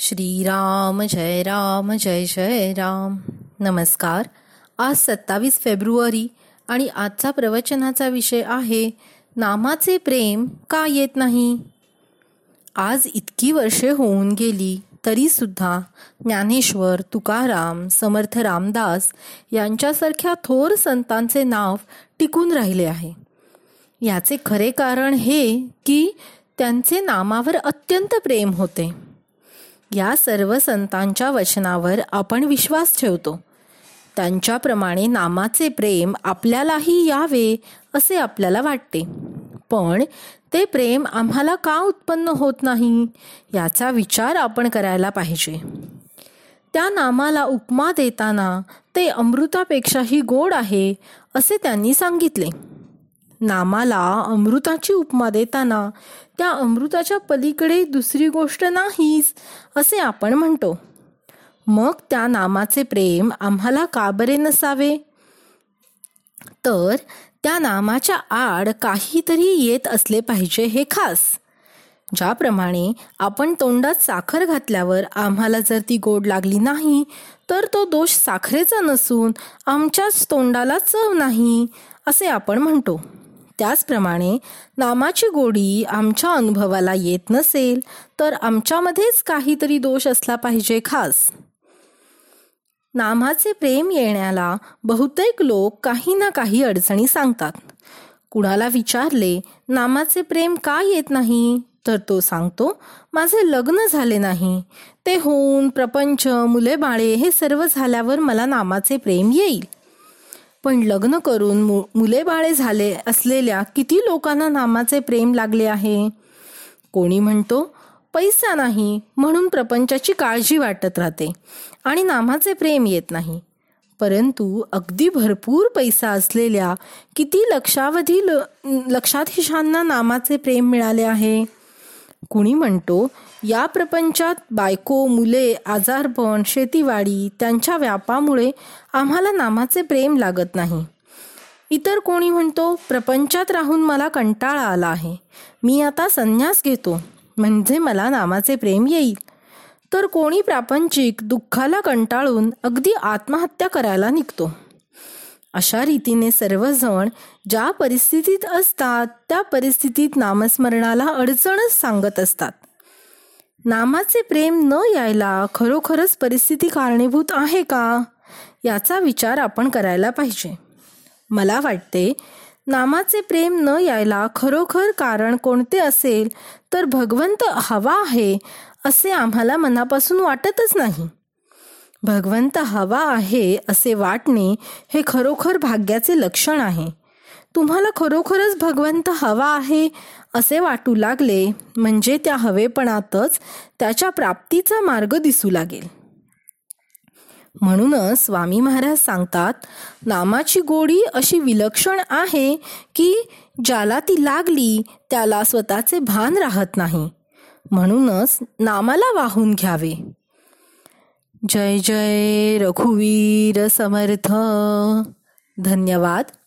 श्रीराम जय राम जय जय राम. नमस्कार. आज सत्तावीस फेब्रुवारी आणि आजचा प्रवचनाचा विषय आहे नामाचे प्रेम का येत नाही? आज इतकी वर्षे होऊन गेली तरीसुद्धा ज्ञानेश्वर तुकाराम समर्थ रामदास यांच्यासारख्या थोर संतांचे नाव टिकून राहिले आहे. याचे खरे कारण हे की त्यांचे नामावर अत्यंत प्रेम होते. या सर्व संतांच्या वचनावर आपण विश्वास ठेवतो. त्यांच्याप्रमाणे नामाचे प्रेम आपल्यालाही यावे असे आपल्याला वाटते. पण ते प्रेम आम्हाला का उत्पन्न होत नाही याचा विचार आपण करायला पाहिजे. त्या नामाला उपमा देताना ते अमृतापेक्षाही गोड आहे असे त्यांनी सांगितले. नामाला अमृताची उपमा देताना त्या अमृताच्या पलीकडे दुसरी गोष्ट नाहीच असे आपण म्हणतो. मग त्या नामाचे प्रेम आम्हाला का बरे नसावे? तर त्या नामाच्या आड काहीतरी येत असले पाहिजे हे खास. ज्याप्रमाणे आपण तोंडात साखर घातल्यावर आम्हाला जर ती गोड लागली नाही तर तो दोष साखरेचा नसून आमच्याच तोंडाला चव नाही असे आपण म्हणतो. त्याचप्रमाणे नामाची गोडी आमच्या अनुभवाला येत नसेल तर आमच्यामध्येच काहीतरी दोष असला पाहिजे खास. नामाचे प्रेम येण्याला बहुतेक लोक काही ना काही अडचणी सांगतात. कुणाला विचारले नामाचे प्रेम का येत नाही? तर तो सांगतो माझे लग्न झाले नाही. ते होऊन प्रपंच मुले बाळे हे सर्व झाल्यावर मला नामाचे प्रेम येईल. पण लग्न करून मु मुले बाळे झाले असलेल्या किती लोकांना नामाचे प्रेम लागले आहे? कोणी म्हणतो पैसा नाही म्हणून प्रपंचाची काळजी वाटत राहते आणि नामाचे प्रेम येत नाही. परंतु अगदी भरपूर पैसा असलेल्या किती लक्षावधी ल लक्षाधीशांना नामाचे प्रेम मिळाले आहे? कुणी म्हणतो या प्रपंचात बायको मुले आजारपण शेतीवाडी त्यांच्या व्यापामुळे आम्हाला नामाचे प्रेम लागत नाही. इतर कोणी म्हणतो प्रपंचात राहून मला कंटाळा आला आहे. मी आता संन्यास घेतो. म्हणजे मला नामाचे प्रेम येईल. तर कोणी प्रापंचिक दुःखाला कंटाळून अगदी आत्महत्या करायला निघतो. अशा रीतीने सर्वजण ज्या परिस्थितीत असतात त्या परिस्थितीत नामस्मरणाला अडचणच सांगत असतात. नामाचे प्रेम न यायला खरोखरच परिस्थिती कारणीभूत आहे का? याचा विचार आपण करायला पाहिजे. मला वाटते नामाचे प्रेम न यायला खरोखर कारण कोणते असेल तर भगवंत हवा आहे असे आम्हाला मनापासून वाटतच नाही. भगवंत हवा आहे असे वाटणे हे खरोखर भाग्याचे लक्षण आहे. तुम्हाला खरोखरच भगवंत हवा आहे असे वाटू लागले म्हणजे त्या हवेपणातच त्याच्या प्राप्तीचा मार्ग दिसू लागेल. म्हणूनच स्वामी महाराज सांगतात नामाची गोडी अशी विलक्षण आहे की ज्याला ती लागली त्याला स्वतःचे भान राहत नाही. म्हणूनच नामाला वाहून घ्यावे. जय जय रघुवीर समर्थ. धन्यवाद.